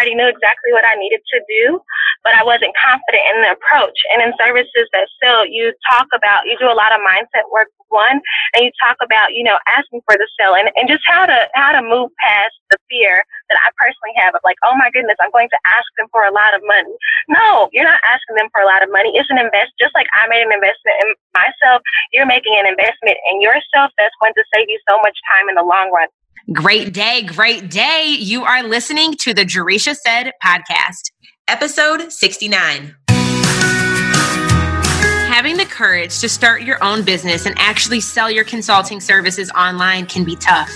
already knew exactly what I needed to do, but I wasn't confident in the approach. And in services that sell, you talk about, you do a lot of mindset work, one, and you talk about, you know, asking for the sale and, and just how to, how to move past the fear that I personally have of like, oh my goodness, I'm going to ask them for a lot of money. No, you're not asking them for a lot of money. It's an invest, just like I made an investment in myself, you're making an investment in yourself that's going to save you so much time in the long run. Great day, great day. You are listening to the Jerisha Said podcast, episode 69. Having the courage to start your own business and actually sell your consulting services online can be tough.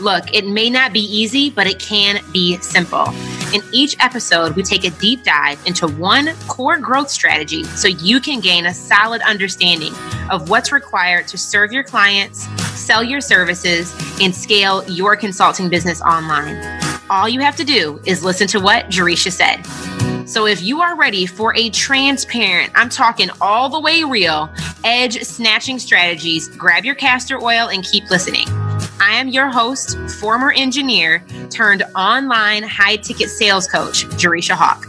Look, it may not be easy, but it can be simple. In each episode, we take a deep dive into one core growth strategy so you can gain a solid understanding of what's required to serve your clients, sell your services, and scale your consulting business online. All you have to do is listen to what Jerisha said. So if you are ready for a transparent, I'm talking all the way real, edge snatching strategies, grab your castor oil and keep listening. I am your host, former engineer turned online high ticket sales coach, Jerisha Hawk.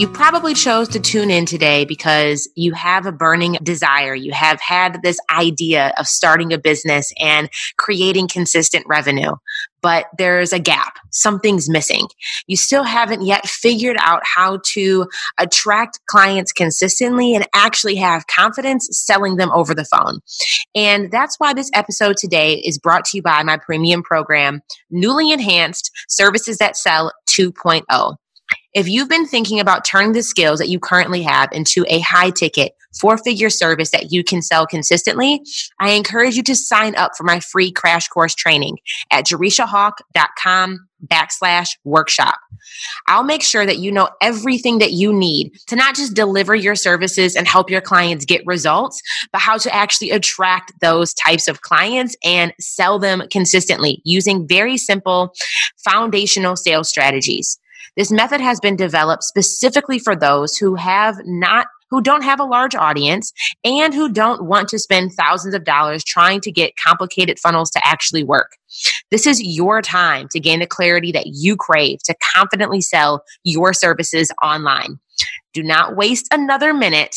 You probably chose to tune in today because you have a burning desire. You have had this idea of starting a business and creating consistent revenue, but there's a gap. Something's missing. You still haven't yet figured out how to attract clients consistently and actually have confidence selling them over the phone. And that's why this episode today is brought to you by my premium program, newly enhanced services that sell 2.0. If you've been thinking about turning the skills that you currently have into a high ticket, four figure service that you can sell consistently, I encourage you to sign up for my free crash course training at jerishahawk.com backslash workshop. I'll make sure that you know everything that you need to not just deliver your services and help your clients get results, but how to actually attract those types of clients and sell them consistently using very simple foundational sales strategies. This method has been developed specifically for those who have not who don't have a large audience and who don't want to spend thousands of dollars trying to get complicated funnels to actually work. This is your time to gain the clarity that you crave to confidently sell your services online. Do not waste another minute.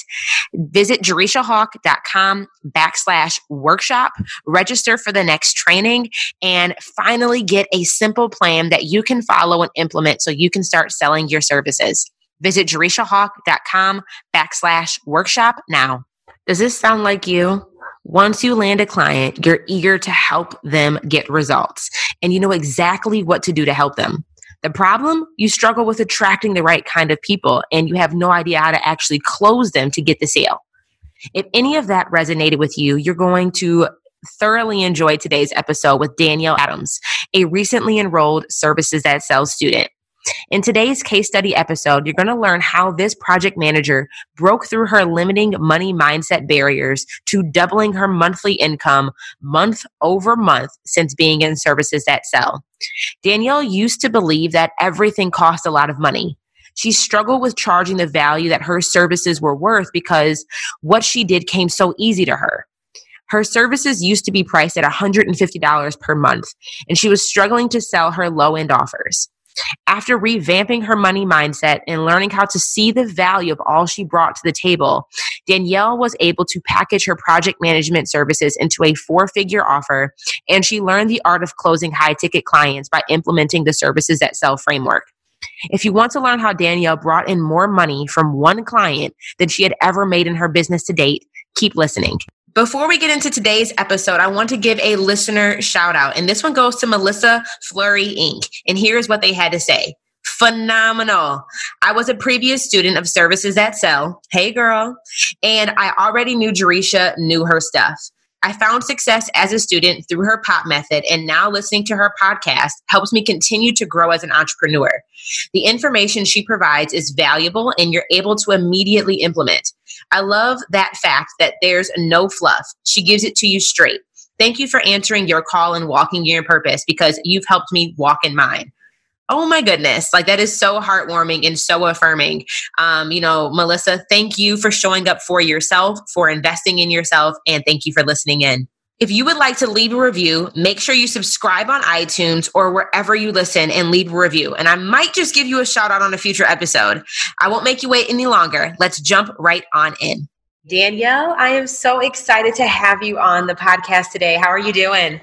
Visit jerishahawk.com backslash workshop, register for the next training, and finally get a simple plan that you can follow and implement so you can start selling your services. Visit jerishahawk.com backslash workshop now. Does this sound like you? Once you land a client, you're eager to help them get results and you know exactly what to do to help them. The problem, you struggle with attracting the right kind of people and you have no idea how to actually close them to get the sale. If any of that resonated with you, you're going to thoroughly enjoy today's episode with Danielle Adams, a recently enrolled Services That Sell student. In today's case study episode, you're going to learn how this project manager broke through her limiting money mindset barriers to doubling her monthly income month over month since being in services that sell. Danielle used to believe that everything cost a lot of money. She struggled with charging the value that her services were worth because what she did came so easy to her. Her services used to be priced at $150 per month, and she was struggling to sell her low end offers. After revamping her money mindset and learning how to see the value of all she brought to the table, Danielle was able to package her project management services into a four figure offer, and she learned the art of closing high ticket clients by implementing the services that sell framework. If you want to learn how Danielle brought in more money from one client than she had ever made in her business to date, keep listening. Before we get into today's episode, I want to give a listener shout out. And this one goes to Melissa Flurry Inc. And here's what they had to say. Phenomenal. I was a previous student of Services That Sell. Hey, girl. And I already knew Jerisha knew her stuff. I found success as a student through her pop method, and now listening to her podcast helps me continue to grow as an entrepreneur. The information she provides is valuable, and you're able to immediately implement. I love that fact that there's no fluff. She gives it to you straight. Thank you for answering your call and walking your purpose because you've helped me walk in mine oh my goodness like that is so heartwarming and so affirming um, you know melissa thank you for showing up for yourself for investing in yourself and thank you for listening in If you would like to leave a review, make sure you subscribe on iTunes or wherever you listen and leave a review. And I might just give you a shout out on a future episode. I won't make you wait any longer. Let's jump right on in. Danielle, I am so excited to have you on the podcast today. How are you doing?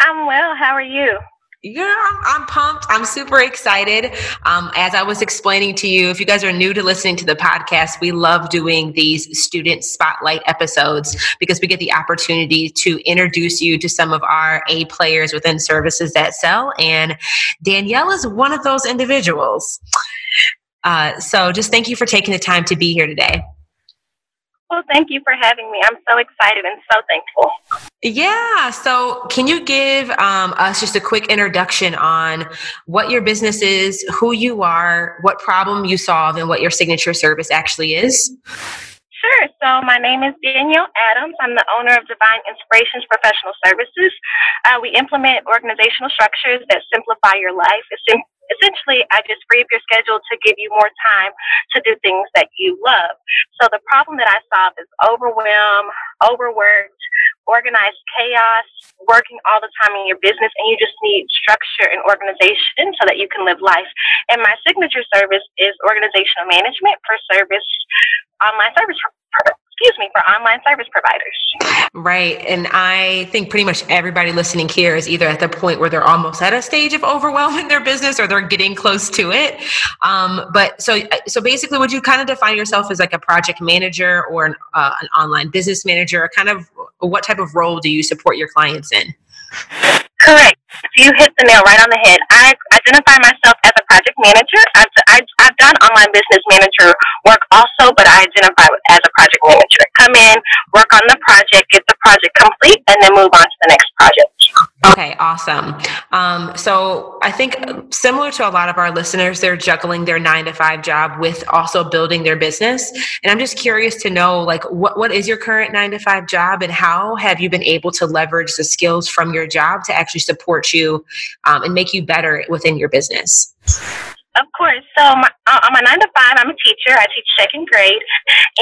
I'm well. How are you? Yeah, I'm, pumped. I'm super excited. Um, as I was explaining to you, if you guys are new to listening to the podcast, we love doing these student spotlight episodes because we get the opportunity to introduce you to some of our A players within services that sell. And Danielle is one of those individuals. Uh, so just thank you for taking the time to be here today. Well, thank you for having me. I'm so excited and so thankful. Yeah. So, can you give um, us just a quick introduction on what your business is, who you are, what problem you solve, and what your signature service actually is? Sure. So my name is Danielle Adams. I'm the owner of Divine Inspirations Professional Services. Uh, we implement organizational structures that simplify your life. Essentially, I just free up your schedule to give you more time to do things that you love. So the problem that I solve is overwhelm, overworked, organized chaos, working all the time in your business, and you just need structure and organization so that you can live life. And my signature service is organizational management for service online service excuse me, for online service providers. Right. And I think pretty much everybody listening here is either at the point where they're almost at a stage of overwhelming their business or they're getting close to it. Um, but so, so basically, would you kind of define yourself as like a project manager or an, uh, an online business manager? Kind of what type of role do you support your clients in? Correct. You hit the nail right on the head. I identify myself as a project manager. I've, I've, I've online business manager work also, but I identify as a project manager. Come in, work on the project, get the project complete, and then move on to the next project. Okay, awesome. Um, so I think similar to a lot of our listeners, they're juggling their nine to five job with also building their business. And I'm just curious to know, like, what, what is your current nine to five job and how have you been able to leverage the skills from your job to actually support you um, and make you better within your business? Of course. So my, uh, my nine to five, I'm a teacher. I teach second grade,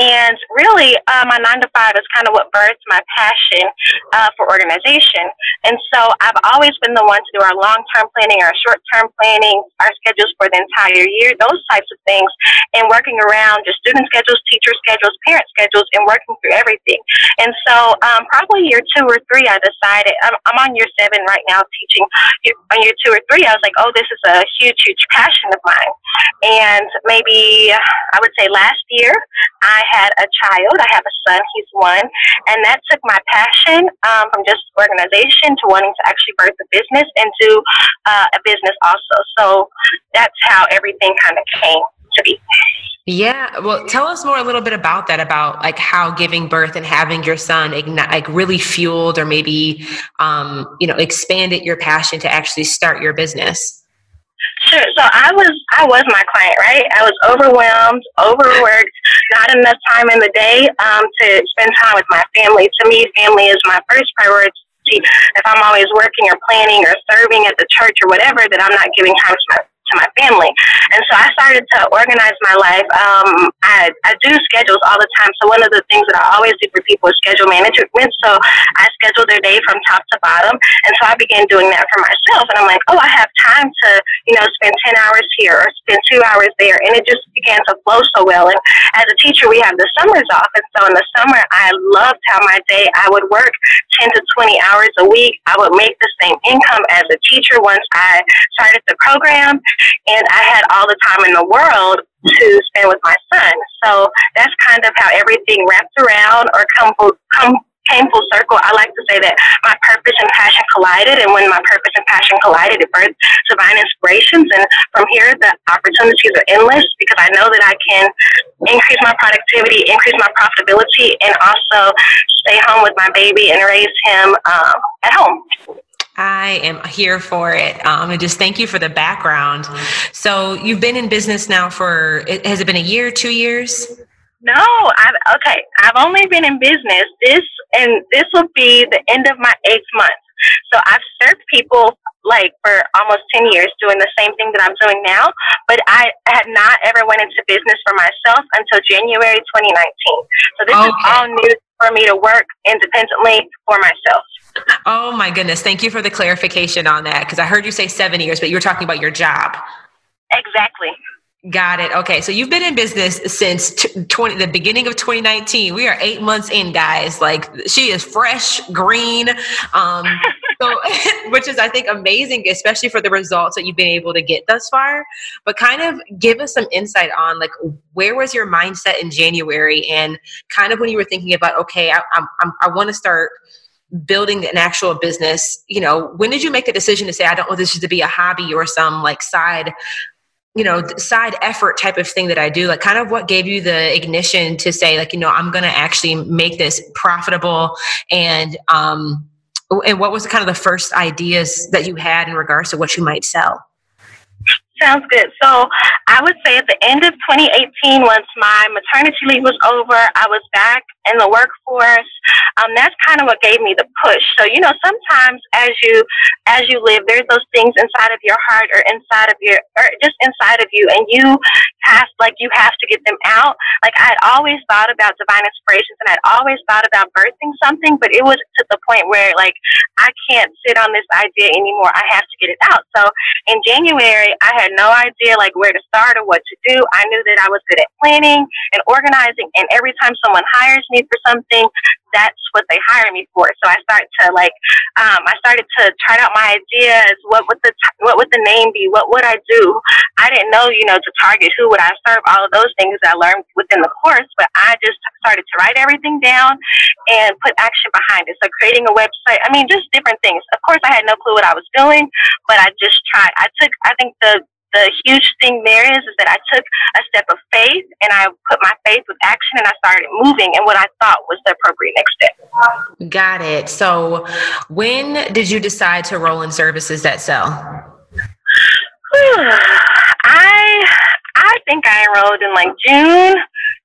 and really, uh, my nine to five is kind of what birthed my passion uh, for organization. And so I've always been the one to do our long term planning, our short term planning, our schedules for the entire year, those types of things, and working around just student schedules, teacher schedules, parent schedules, and working through everything. And so, um, probably year two or three, I decided I'm, I'm on year seven right now teaching. On year two or three, I was like, oh, this is a huge, huge passion of mine. And maybe I would say last year, I had a child. I have a son. He's one, and that took my passion um, from just organization to wanting to actually birth a business and do uh, a business also. So that's how everything kind of came to be. Yeah, well, tell us more a little bit about that, about like how giving birth and having your son ignite, like really fueled or maybe, um, you know, expanded your passion to actually start your business. Sure. So I was I was my client, right? I was overwhelmed, overworked, not enough time in the day um, to spend time with my family. To me, family is my first priority. If I'm always working or planning or serving at the church or whatever, that I'm not giving time to my to my family. And so I started to organize my life. Um, I, I do schedules all the time. So one of the things that I always do for people is schedule management. So I schedule their day from top to bottom. And so I began doing that for myself. And I'm like, oh, I have time to, you know, spend 10 hours here or spend two hours there. And it just began to flow so well. And as a teacher, we have the summers off. And so in the summer, I loved how my day, I would work 10 to 20 hours a week. I would make the same income as a teacher once I started the program and I had all the time in the world to spend with my son. So that's kind of how everything wrapped around or come come came full circle. I like to say that my purpose and passion collided, and when my purpose and passion collided, it birthed divine inspirations. And from here, the opportunities are endless because I know that I can increase my productivity, increase my profitability, and also stay home with my baby and raise him um, at home. I am here for it. Um, and just thank you for the background. So you've been in business now for, has it been a year, two years? No, I've, okay. I've only been in business this, and this will be the end of my eighth month. So I've served people like for almost 10 years doing the same thing that I'm doing now, but I had not ever went into business for myself until January 2019. So this okay. is all new for me to work independently for myself. Oh my goodness. Thank you for the clarification on that because I heard you say seven years, but you were talking about your job. Exactly. Got it. Okay. So you've been in business since t- 20, the beginning of 2019. We are eight months in, guys. Like she is fresh, green. Um, so, which is, I think, amazing, especially for the results that you've been able to get thus far. But kind of give us some insight on like, where was your mindset in January and kind of when you were thinking about, okay, I, I, I want to start building an actual business you know when did you make the decision to say i don't want this to be a hobby or some like side you know side effort type of thing that i do like kind of what gave you the ignition to say like you know i'm to actually make this profitable and um and what was kind of the first ideas that you had in regards to what you might sell Sounds good. So I would say at the end of 2018, once my maternity leave was over, I was back in the workforce. Um, that's kind of what gave me the push. So you know, sometimes as you as you live, there's those things inside of your heart or inside of your or just inside of you, and you have like you have to get them out. Like I had always thought about divine inspirations, and I'd always thought about birthing something, but it was to the point where like I can't sit on this idea anymore. I have to get it out. So in January, I had had no idea like where to start or what to do. I knew that I was good at planning and organizing, and every time someone hires me for something, that's what they hire me for. So I started to like, um, I started to chart out my ideas. What would the what would the name be? What would I do? I didn't know, you know, to target who would I serve. All of those things I learned within the course, but I just started to write everything down and put action behind it. So creating a website. I mean, just different things. Of course, I had no clue what I was doing, but I just tried. I took. I think the the huge thing there is is that I took a step of faith and I put my faith with action and I started moving in what I thought was the appropriate next step. Got it. So when did you decide to roll in services that sell? I I think I enrolled in like June,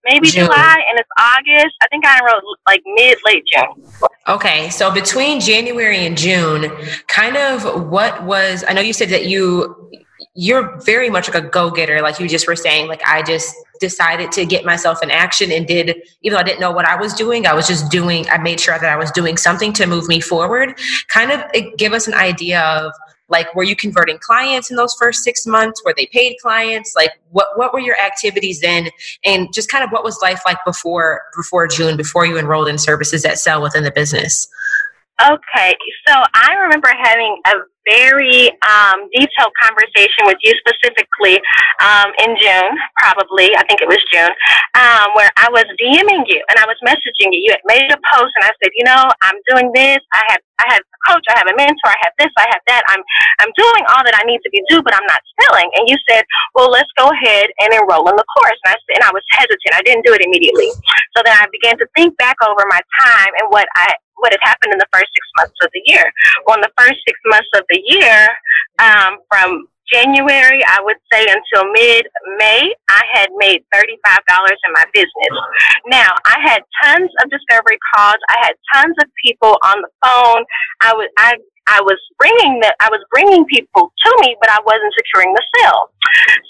maybe June. July, and it's August. I think I enrolled like mid late June. Okay, so between January and June, kind of what was I know you said that you you're very much like a go-getter like you just were saying like i just decided to get myself in action and did even though i didn't know what i was doing i was just doing i made sure that i was doing something to move me forward. Kind of give us an idea of like were you converting clients in those first six months? Were they paid clients? Like what what were your activities then? And just kind of what was life like before before june before you enrolled in services that sell within the business Okay, so I remember having a very um, detailed conversation with you specifically um, in June, probably. I think it was June, um, where I was DMing you and I was messaging you. You had made a post, and I said, you know, I'm doing this. I have, I have a coach. I have a mentor. I have this. I have that. I'm, I'm doing all that I need to be do, but I'm not selling. And you said, well, let's go ahead and enroll in the course. And I said, and I was hesitant. I didn't do it immediately. So then I began to think back over my time and what I what had happened in the first six months of the year. Well, in the first six months of the year, um, from January, I would say until mid May, I had made $35 in my business. Now, I had tons of discovery calls. I had tons of people on the phone. I was, I I was bringing that I was bringing people to me, but I wasn't securing the sale.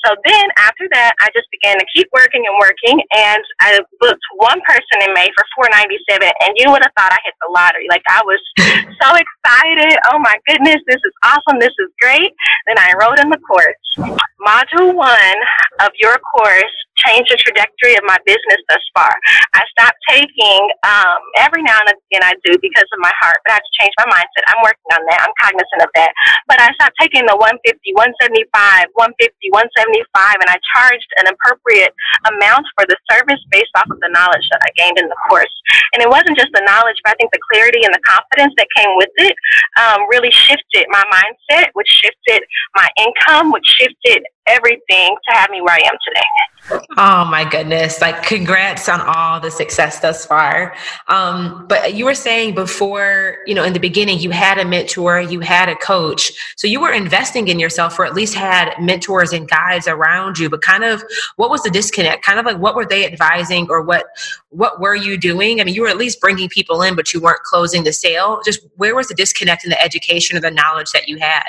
So then after that, I just began to keep working and working, and I booked one person in May for four ninety seven, and you would have thought I hit the lottery. Like I was so excited. Oh my goodness, this is awesome. This is great. Then I enrolled in the course. Module one of your course changed the trajectory of my business thus far. I stopped taking, um, every now and again I do because of my heart, but I have to change my mindset. I'm working on that. I'm cognizant of that. But I stopped taking the 150, 175, 150, 175, and I charged an appropriate amount for the service based off of the knowledge that I gained in the course. And it wasn't just the knowledge, but I think the clarity and the confidence that came with it um, really shifted my mindset, which shifted my income, which shifted everything to have me where I am today. Oh my goodness. Like congrats on all the success thus far. Um, but you were saying before, you know, in the beginning, you had a mentor, you had a coach. So you were investing in yourself or at least had mentors and guides around you. But kind of what was the disconnect? Kind of like what were they advising or what what were you doing? I mean, you were at least bringing people in, but you weren't closing the sale. Just where was the disconnect in the education or the knowledge that you had?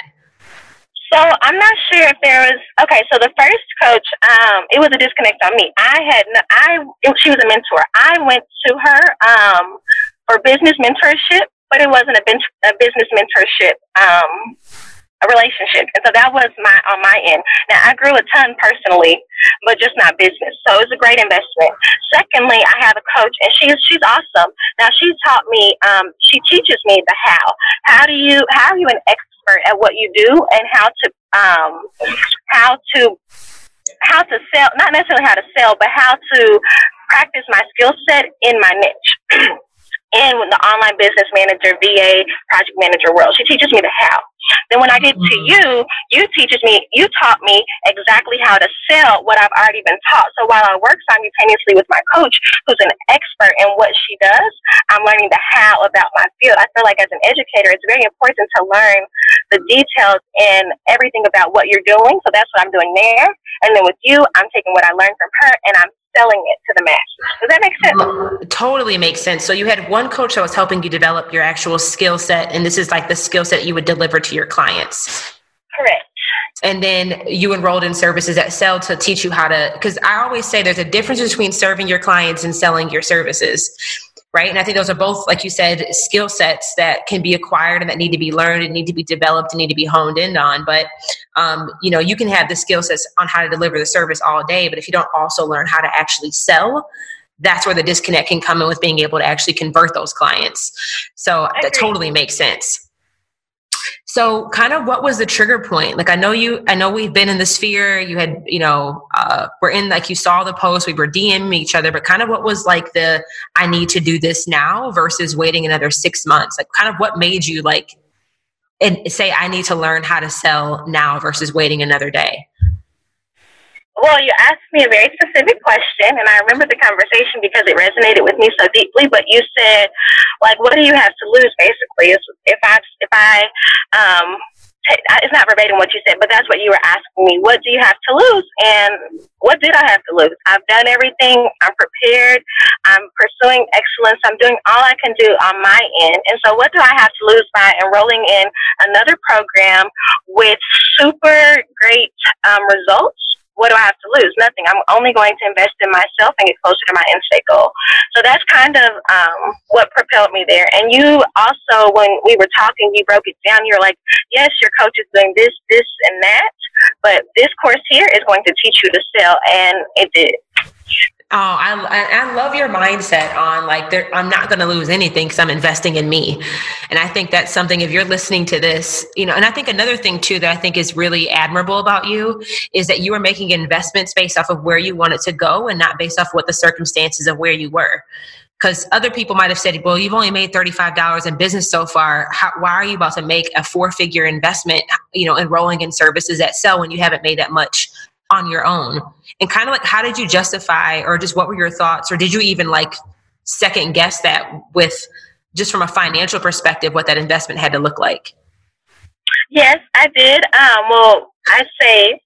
So I'm not sure if there was okay. So the first coach, um, it was a disconnect on me. I had I she was a mentor. I went to her um, for business mentorship, but it wasn't a, a business mentorship. Um, a relationship. And so that was my on my end. Now I grew a ton personally, but just not business. So it was a great investment. Secondly, I have a coach and she's she's awesome. Now she taught me um, she teaches me the how. How do you how are you an expert at what you do and how to um, how to how to sell not necessarily how to sell, but how to practice my skill set in my niche. in the online business manager, VA, project manager world. She teaches me the how. Then when I get to mm-hmm. you, you teaches me, you taught me exactly how to sell what I've already been taught. So while I work simultaneously with my coach, who's an expert in what she does, I'm learning the how about my field. I feel like as an educator, it's very important to learn the details and everything about what you're doing. So that's what I'm doing there. And then with you, I'm taking what I learned from her and I'm selling it to the masses. Does that make sense? Mm, totally makes sense. So you had one coach that was helping you develop your actual skill set, and this is like the skill set you would deliver to your clients. Correct. And then you enrolled in services that sell to teach you how to, because I always say there's a difference between serving your clients and selling your services right? And I think those are both, like you said, skill sets that can be acquired and that need to be learned and need to be developed and need to be honed in on. But um, you know, you can have the skill sets on how to deliver the service all day, but if you don't also learn how to actually sell, that's where the disconnect can come in with being able to actually convert those clients. So that totally makes sense. So, kind of, what was the trigger point? Like, I know you, I know we've been in the sphere. You had, you know, uh, we're in like you saw the post. We were DMing each other, but kind of, what was like the I need to do this now versus waiting another six months? Like, kind of, what made you like and say I need to learn how to sell now versus waiting another day? Well, you asked me a very specific question, and I remember the conversation because it resonated with me so deeply. But you said, like, what do you have to lose? Basically, if I if I um, it's not verbatim what you said, but that's what you were asking me. What do you have to lose? And what did I have to lose? I've done everything. I'm prepared. I'm pursuing excellence. I'm doing all I can do on my end. And so, what do I have to lose by enrolling in another program with super great um, results? What do I have to lose? Nothing. I'm only going to invest in myself and get closer to my end state goal. So that's kind of um, what propelled me there. And you also, when we were talking, you broke it down. You're like, yes, your coach is doing this, this, and that, but this course here is going to teach you to sell, and it did. Oh, I, I love your mindset on like I'm not going to lose anything because I'm investing in me, and I think that's something. If you're listening to this, you know, and I think another thing too that I think is really admirable about you is that you are making investments based off of where you want it to go and not based off what the circumstances of where you were. Because other people might have said, "Well, you've only made thirty-five dollars in business so far. How, why are you about to make a four-figure investment? You know, enrolling in services that sell when you haven't made that much on your own. And kind of like how did you justify or just what were your thoughts or did you even like second guess that with just from a financial perspective what that investment had to look like? Yes i did. Um, well i saved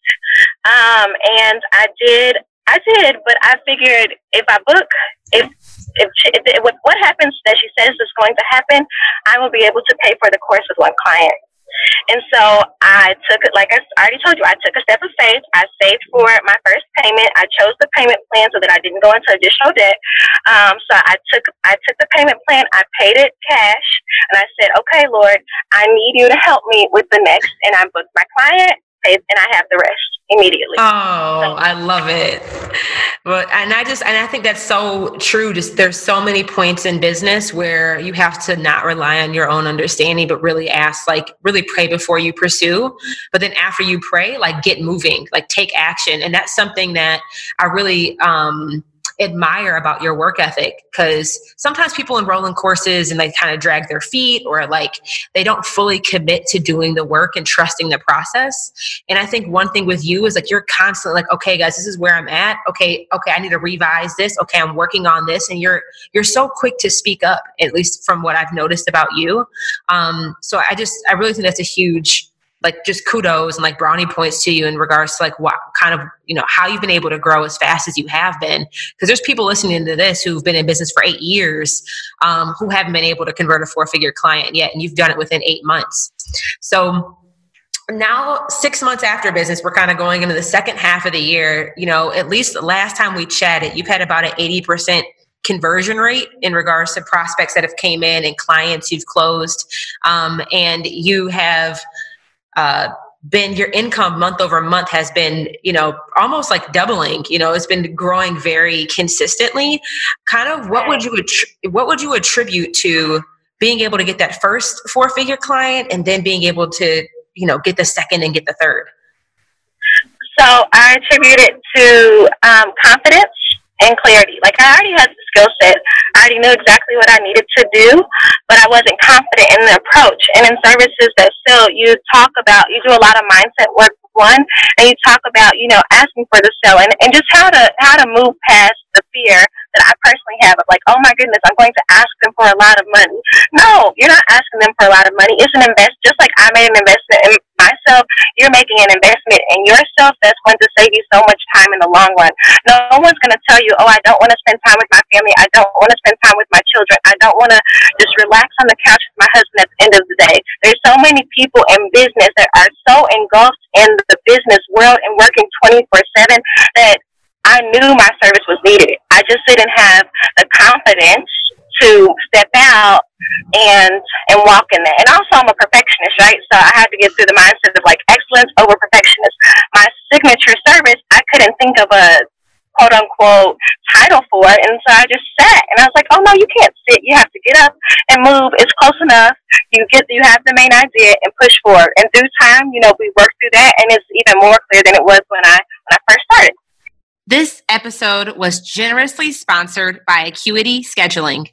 um, and i did i did but i figured if i book if if, if, if what happens that she says is going to happen, I will be able to pay for the course with one client. And so I took it, like I already told you, I took a step of faith. I saved for my first payment. I chose the payment plan so that I didn't go into additional debt. Um, so I took, I took the payment plan. I paid it cash, and I said, "Okay, Lord, I need you to help me with the next." And I booked my client, and I have the rest immediately. Oh, I love it. But and I just and I think that's so true. Just there's so many points in business where you have to not rely on your own understanding, but really ask, like really pray before you pursue. But then after you pray, like get moving, like take action. And that's something that I really um admire about your work ethic because sometimes people enroll in courses and they kind of drag their feet or like they don't fully commit to doing the work and trusting the process. And I think one thing with you is like you're constantly like, okay, guys, this is where I'm at. Okay, okay, I need to revise this. Okay, I'm working on this, and you're you're so quick to speak up. At least from what I've noticed about you. Um, so I just I really think that's a huge like just kudos and like brownie points to you in regards to like what kind of you know how you've been able to grow as fast as you have been. Because there's people listening to this who've been in business for eight years um, who haven't been able to convert a four figure client yet and you've done it within eight months. So now six months after business we're kind of going into the second half of the year. You know at least the last time we chatted you've had about an 80% conversion rate in regards to prospects that have came in and clients you've closed. Um, and you have uh, been your income month over month has been you know almost like doubling you know it's been growing very consistently. Kind of what would you what would you attribute to being able to get that first four figure client and then being able to you know get the second and get the third? So i attribute it to um, confidence and clarity. Like I already had the skill set. I already knew exactly what I needed to do, but I wasn't confident in the approach. And in services that sell, you talk about, you do a lot of mindset work one, and you talk about, you know, asking for the sale and, and just how to, how to move past the fear that I personally have of like, oh my goodness, I'm going to ask them for a lot of money. No, you're not asking them for a lot of money. It's an invest, just like I made an investment in myself. You're making an investment in yourself that's going to save you so much time in the long run. No one's going to tell you, oh, I don't want to spend time with my family. I don't want to spend time with my children. I don't want to just relax on the couch with my husband at the end of the day. There's so many people in business that are so engulfed in the business world and working 24 7 that I knew my service was needed. I just didn't have the confidence to step out and and walk in there. And also, I'm a perfectionist, right? So I had to get through the mindset of like excellence over perfectionist. My signature service, I couldn't think of a quote unquote title for it, and so I just sat and I was like, oh no, you can't sit. You have to get up and move. It's close enough. You get you have the main idea and push forward. And through time, you know, we work through that, and it's even more clear than it was when I when I first started. This episode was generously sponsored by Acuity Scheduling.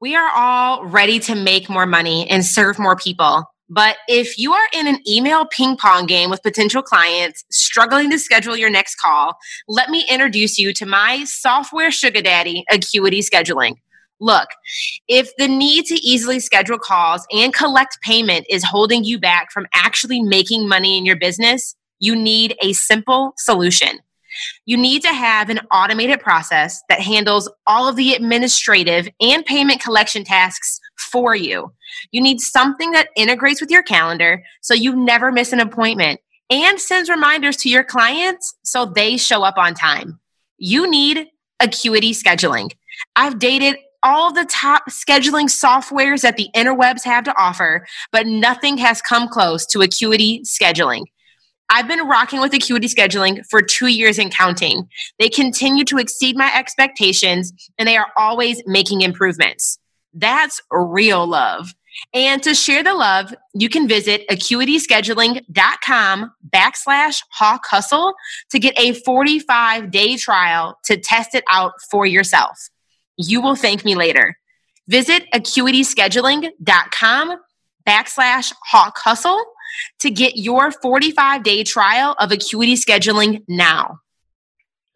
We are all ready to make more money and serve more people. But if you are in an email ping pong game with potential clients struggling to schedule your next call, let me introduce you to my software sugar daddy, Acuity Scheduling. Look, if the need to easily schedule calls and collect payment is holding you back from actually making money in your business, you need a simple solution. You need to have an automated process that handles all of the administrative and payment collection tasks for you. You need something that integrates with your calendar so you never miss an appointment and sends reminders to your clients so they show up on time. You need Acuity Scheduling. I've dated all the top scheduling softwares that the interwebs have to offer, but nothing has come close to Acuity Scheduling. I've been rocking with Acuity scheduling for two years and counting. They continue to exceed my expectations and they are always making improvements. That's real love. And to share the love, you can visit acuityscheduling.com backslash hawk hustle to get a 45 day trial to test it out for yourself. You will thank me later. Visit acuityscheduling.com backslash hawk hustle to get your 45 day trial of Acuity scheduling now.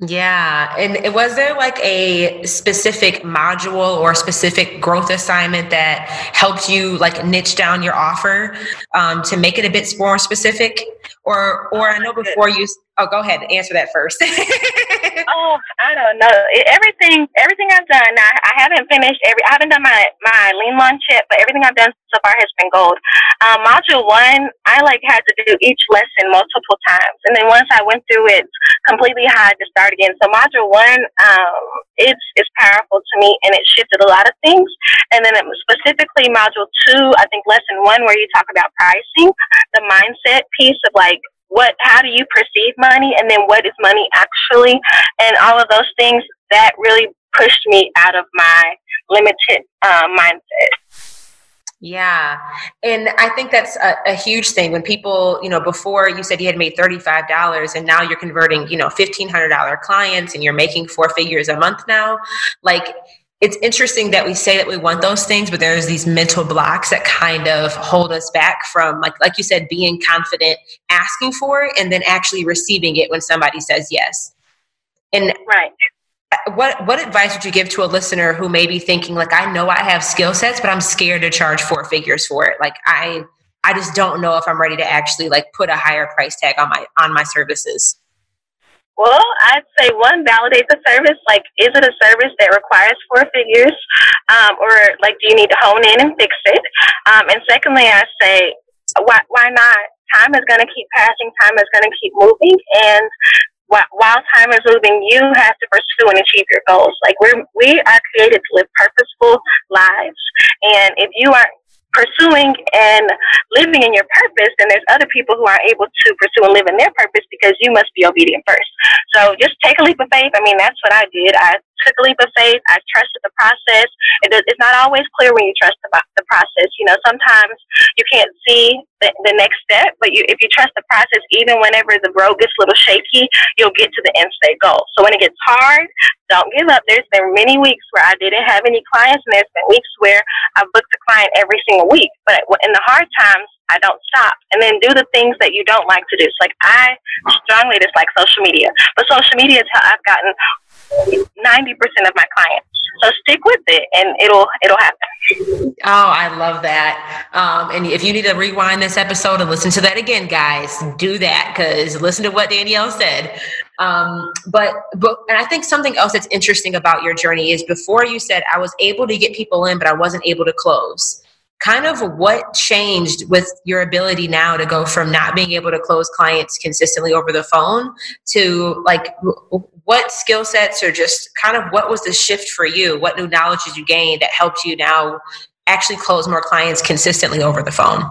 Yeah. And was there like a specific module or specific growth assignment that helped you like niche down your offer um, to make it a bit more specific? Or, or I know before you, oh, go ahead, answer that first. oh, I don't know. everything, everything I've done. Now, I haven't finished every. I haven't done my my lean launch yet, but everything I've done so far has been gold. Um, module one, I like had to do each lesson multiple times, and then once I went through it completely, I had to start again. So module one, um, it's it's powerful to me, and it shifted a lot of things. And then it specifically module two, I think lesson one, where you talk about pricing, the mindset piece of like what how do you perceive money and then what is money actually and all of those things that really pushed me out of my limited uh, mindset yeah. And I think that's a, a, huge thing when people, you know, before you said you had made $35 and now you're converting, you know, $1,500 clients and you're making four figures a month now. Like, it's interesting that we say that we want those things, but there's these mental blocks that kind of hold us back from, like, like you said, being confident, asking for it, and then actually receiving it when somebody says yes. And right. What what advice would you give to a listener who may be thinking, like, I know I have skill sets, but I'm scared to charge four figures for it. Like, I I just don't know if I'm ready to actually like put a higher price tag on my on my services. Well, I'd say one, validate the service. Like, is it a service that requires four figures? Um, or, like, do you need to hone in and fix it? Um, and secondly, I say, why, why not time is going to keep passing, time is going to keep moving, and while time is moving, you have to pursue and achieve your goals. Like we're we are created to live purposeful lives, and if you aren't pursuing and living in your purpose, then there's other people who aren't able to pursue and live in their purpose because you must be obedient first. So just take a leap of faith. I mean, that's what I did. I took a leap of faith. I trusted the process. It it's not always clear when you trust the, the process. You know, sometimes you can't see the, the next step, but you, if you trust the process, even whenever the road gets a little shaky, you'll get to the end state goal. So when it gets hard, don't give up. There's been many weeks where I didn't have any clients, and there's been weeks where I've booked a client every single week. But in the hard times, I don't stop. And then do the things that you don't like to do. So like I strongly dislike social media, but social media is how I've gotten 90% of my clients. So stick with it and it'll it'll happen. Oh, I love that. Um, and if you need to rewind this episode and listen to that again, guys, do that because listen to what Danielle said. Um, but but and I think something else that's interesting about your journey is before you said I was able to get people in, but I wasn't able to close kind of what changed with your ability now to go from not being able to close clients consistently over the phone to like what skill sets or just kind of what was the shift for you? What new knowledge did you gain that helped you now actually close more clients consistently over the phone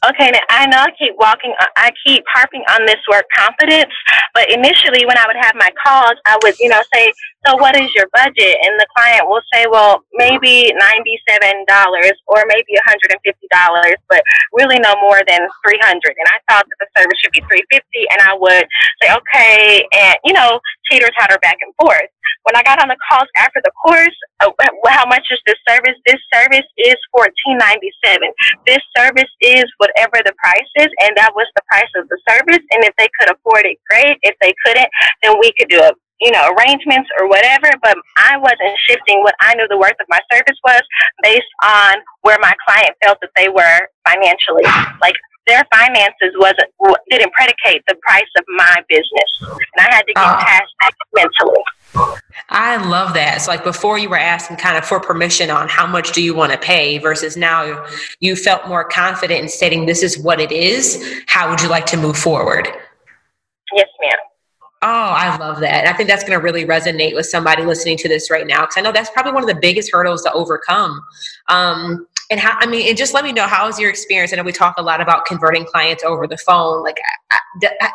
Okay, now I know I keep walking, uh, I keep harping on this word confidence, but initially when I would have my calls, I would, you know, say, so what is your budget? And the client will say, well, maybe $97 or maybe $150, but really no more than 300 And I thought that the service should be 350 and I would say, okay, and, you know, teeter totter back and forth. When I got on the calls after the course, uh, how much is this service? This service is $14.97. This service is whatever the price is, and that was the price of the service. And if they could afford it, great. If they couldn't, then we could do it you know, arrangements or whatever, but I wasn't shifting what I knew the worth of my service was based on where my client felt that they were financially. Like their finances wasn't didn't predicate the price of my business, and I had to get uh, past that mentally. I love that. So, like before, you were asking kind of for permission on how much do you want to pay, versus now you felt more confident in stating this is what it is. How would you like to move forward? Yes, ma'am. Oh, I love that. I think that's going to really resonate with somebody listening to this right now because I know that's probably one of the biggest hurdles to overcome. Um, and how, I mean, and just let me know how was your experience? I know we talk a lot about converting clients over the phone. Like, I, I,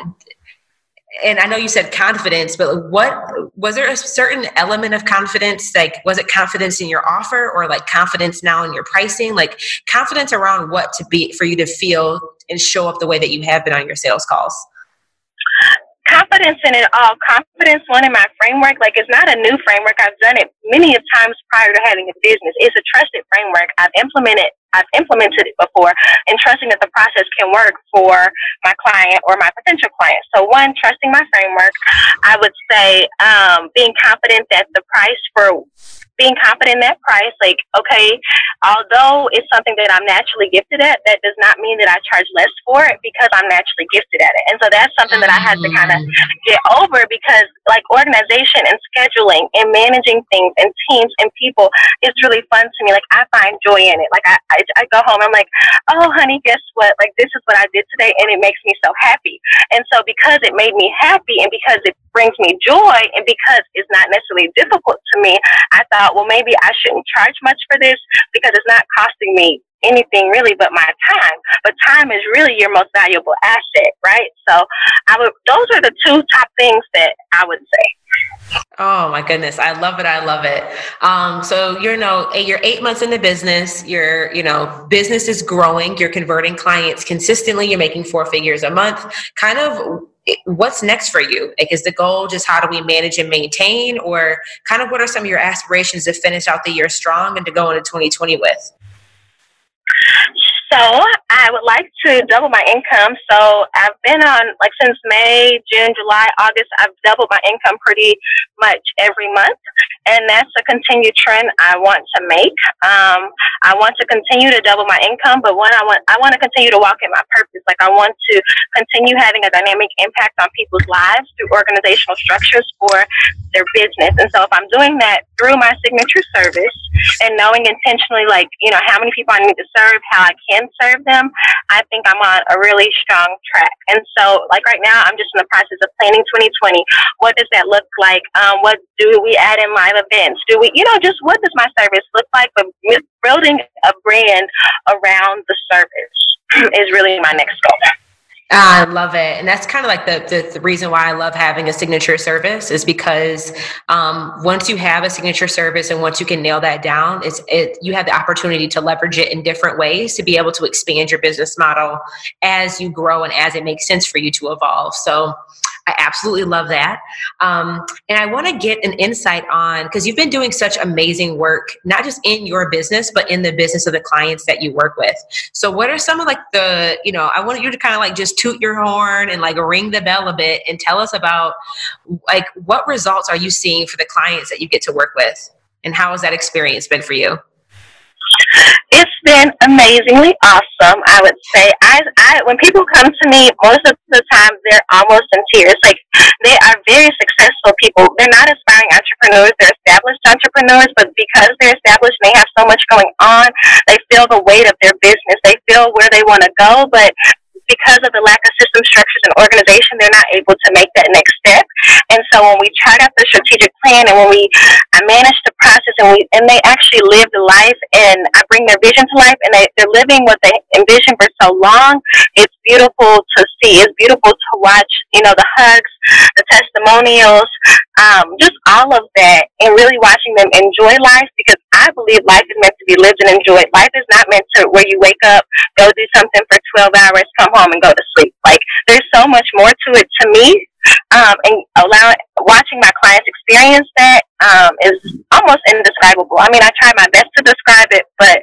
and I know you said confidence, but what was there a certain element of confidence? Like, was it confidence in your offer or like confidence now in your pricing? Like, confidence around what to be for you to feel and show up the way that you have been on your sales calls? Confidence in it all. Confidence one in my framework. Like it's not a new framework. I've done it many of times prior to having a business. It's a trusted framework. I've implemented I've implemented it before and trusting that the process can work for my client or my potential client. So one, trusting my framework. I would say um, being confident that the price for being confident in that price, like, okay, although it's something that I'm naturally gifted at, that does not mean that I charge less for it because I'm naturally gifted at it. And so that's something that I had to kind of get over because like organization and scheduling and managing things and teams and people is really fun to me. Like I find joy in it. Like I, I, I go home, I'm like, oh honey, guess what? Like this is what I did today and it makes me so happy. And so because it made me happy and because it brings me joy and because it's not necessarily difficult to me, I thought, well, maybe I shouldn't charge much for this because it's not costing me anything really but my time. But time is really your most valuable asset, right? So I would those are the two top things that I would say. Oh my goodness, I love it. I love it. Um, so you're you know you're eight months in the business. Your you know business is growing. You're converting clients consistently. You're making four figures a month. Kind of what's next for you? Like, is the goal just how do we manage and maintain, or kind of what are some of your aspirations to finish out the year strong and to go into 2020 with? So I would like to double my income. So I've been on like since May, June, July, August. I've doubled my income pretty much every month, and that's a continued trend I want to make. Um, I want to continue to double my income, but one, I want I want to continue to walk in my purpose Like I want to continue having a dynamic impact on people's lives through organizational structures for their business. And so if I'm doing that through my signature service and knowing intentionally, like, you know, how many people I need to serve, how I can serve them, I think I'm on a really strong track. And so, like right now, I'm just in the process of planning 2020. What does that look like? Um, what do we add in events? Do we, you know, just what does my service look like? But building a brand around the service is really my next goal. I love it. And that's kind of like the, the, the, reason why I love having a signature service is because um, once you have a signature service and once you can nail that down, it's it, you have the opportunity to leverage it in different ways to be able to expand your business model as you grow and as it makes sense for you to evolve. So I absolutely love that. Um, and I want to get an insight on because you've been doing such amazing work, not just in your business, but in the business of the clients that you work with. So, what are some of like the, you know, I want you to kind of like just toot your horn and like ring the bell a bit and tell us about like what results are you seeing for the clients that you get to work with? And how has that experience been for you? Been amazingly awesome. I would say, I, I when people come to me, most of the time they're almost in tears. Like they are very successful people. They're not aspiring entrepreneurs; they're established entrepreneurs. But because they're established, and they have so much going on. They feel the weight of their business. They feel where they want to go, but because of the lack of system structures and organization, they're not able to make that next step. And so when we chart out the strategic plan and when we uh, I manage the process and we and they actually live the life and I bring their vision to life and they, they're living what they envisioned for so long, it's beautiful to see. It's beautiful to watch, you know, the hugs, the testimonials, um, just all of that and really watching them enjoy life because I believe life is meant to be lived and enjoyed. Life is not meant to where you wake up, go do something for 12 hours, come home and go to sleep. Like there's so much more to it to me. Um, and allowing, watching my clients experience that um, is almost indescribable. I mean, I try my best to describe it, but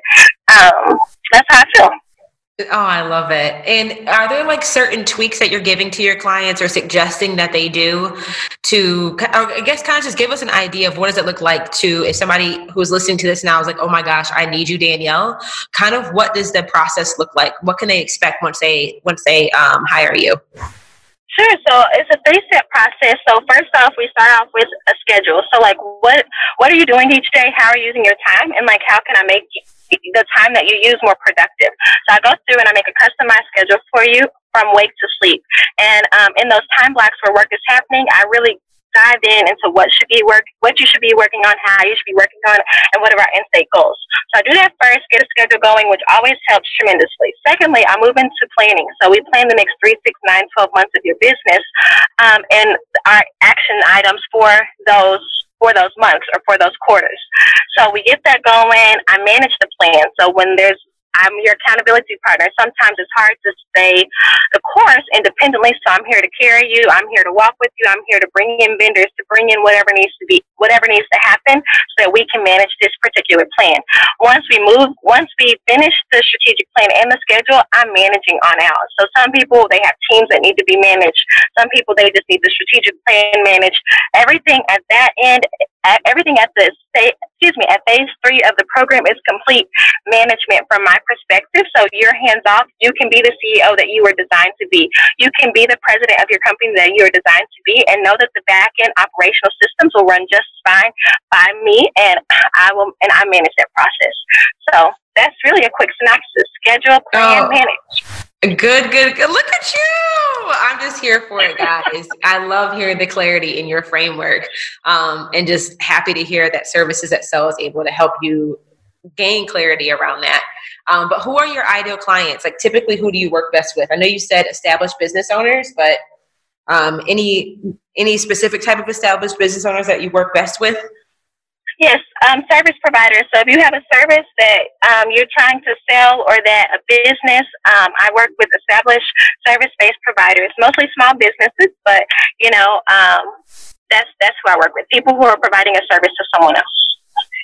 um, that's how I feel. Oh, I love it. And are there like certain tweaks that you're giving to your clients or suggesting that they do to, I guess, kind of just give us an idea of what does it look like to, if somebody who's listening to this now is like, oh my gosh, I need you, Danielle, kind of what does the process look like? What can they expect once they, once they um, hire you? Sure. So it's a three-step process. So first off, we start off with a schedule. So like, what what are you doing each day? How are you using your time? And like, how can I make the time that you use more productive? So I go through and I make a customized schedule for you from wake to sleep. And um, in those time blocks where work is happening, I really dive in into what should be work, what you should be working on, how you should be working on, and what are our end state goals. So I do that first, get a schedule going, which always helps tremendously. Secondly, I move into planning. So we plan the next three, six, nine, twelve months of your business, um, and our action items for those for those months or for those quarters. So we get that going. I manage the plan. So when there's I'm your accountability partner. Sometimes it's hard to stay the course independently, so I'm here to carry you. I'm here to walk with you. I'm here to bring in vendors, to bring in whatever needs to be, whatever needs to happen, so that we can manage this particular plan. Once we move, once we finish the strategic plan and the schedule, I'm managing on out. So some people they have teams that need to be managed. Some people they just need the strategic plan managed. Everything at that end everything at the state, excuse me, at phase three of the program is complete management from my perspective. So you're hands off. You can be the CEO that you were designed to be. You can be the president of your company that you are designed to be, and know that the back end operational systems will run just fine by me, and I will, and I manage that process. So that's really a quick synopsis: schedule, plan, oh. manage. Good, good, good. Look at you. I'm just here for it, guys. I love hearing the clarity in your framework um, and just happy to hear that Services That Sell is able to help you gain clarity around that. Um, but who are your ideal clients? Like typically, who do you work best with? I know you said established business owners, but um, any any specific type of established business owners that you work best with? Yes, um, service providers. So if you have a service that um, you're trying to sell or that a business, um, I work with established service-based providers, mostly small businesses, but you know, um, that's that's who I work with. People who are providing a service to someone else.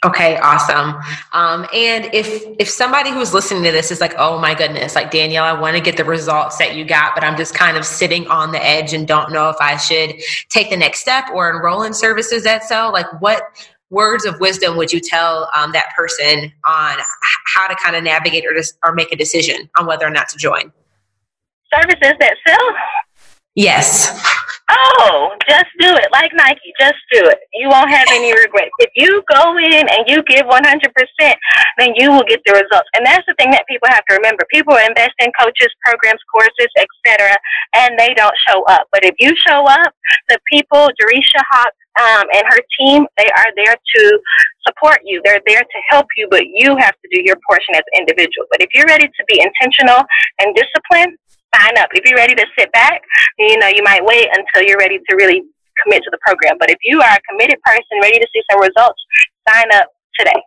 Okay, awesome. Um, and if if somebody who's listening to this is like, oh my goodness, like Danielle, I want to get the results that you got, but I'm just kind of sitting on the edge and don't know if I should take the next step or enroll in Services that sell. Like, what words of wisdom would you tell um, that person on how to kind of navigate or just or make a decision on whether or not to join? services that sell? Yes. Oh, just do it. Like Nike, just do it. You won't have any regrets. If you go in and you give 100%, then you will get the results. And that's the thing that people have to remember. People invest in coaches, programs, courses, etc., and they don't show up. But if you show up, the people, Jerisha Hawk um, and her team, they are there to support you. They're there to help you, but you have to do your portion as an individual. But if you're ready to be intentional and disciplined, sign up. If you're ready to sit back, you know, you might wait until you're ready to really commit to the program. But if you are a committed person ready to see some results, sign up today.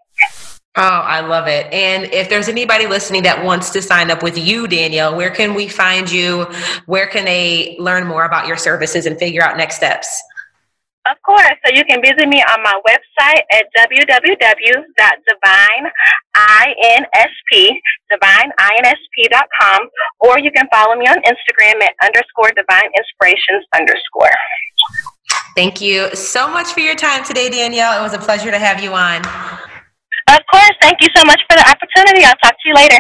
Oh, I love it. And if there's anybody listening that wants to sign up with you, Danielle, where can we find you? Where can they learn more about your services and figure out next steps? Of course. So you can visit me on my website at www.divineinsp, or you can follow me on Instagram at underscore divine inspirations underscore. Thank you so much for your time today, Danielle. It was a pleasure to have you on. Of course. Thank you so much for the opportunity. I'll talk to you later.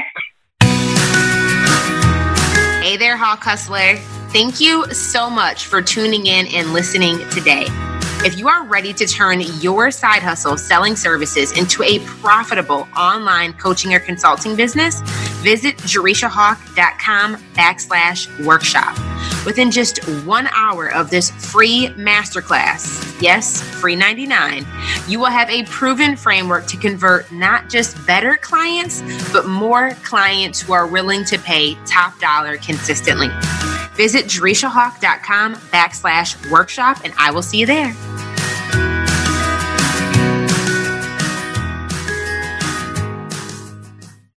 Hey there, Hawk Hustler. Thank you so much for tuning in and listening today. If you are ready to turn your side hustle selling services into a profitable online coaching or consulting business, visit jerishahawk.com backslash workshop. Within just one hour of this free masterclass, yes, free 99, you will have a proven framework to convert not just better clients, but more clients who are willing to pay top dollar consistently. Visit jerishahawk.com backslash workshop and I will see you there.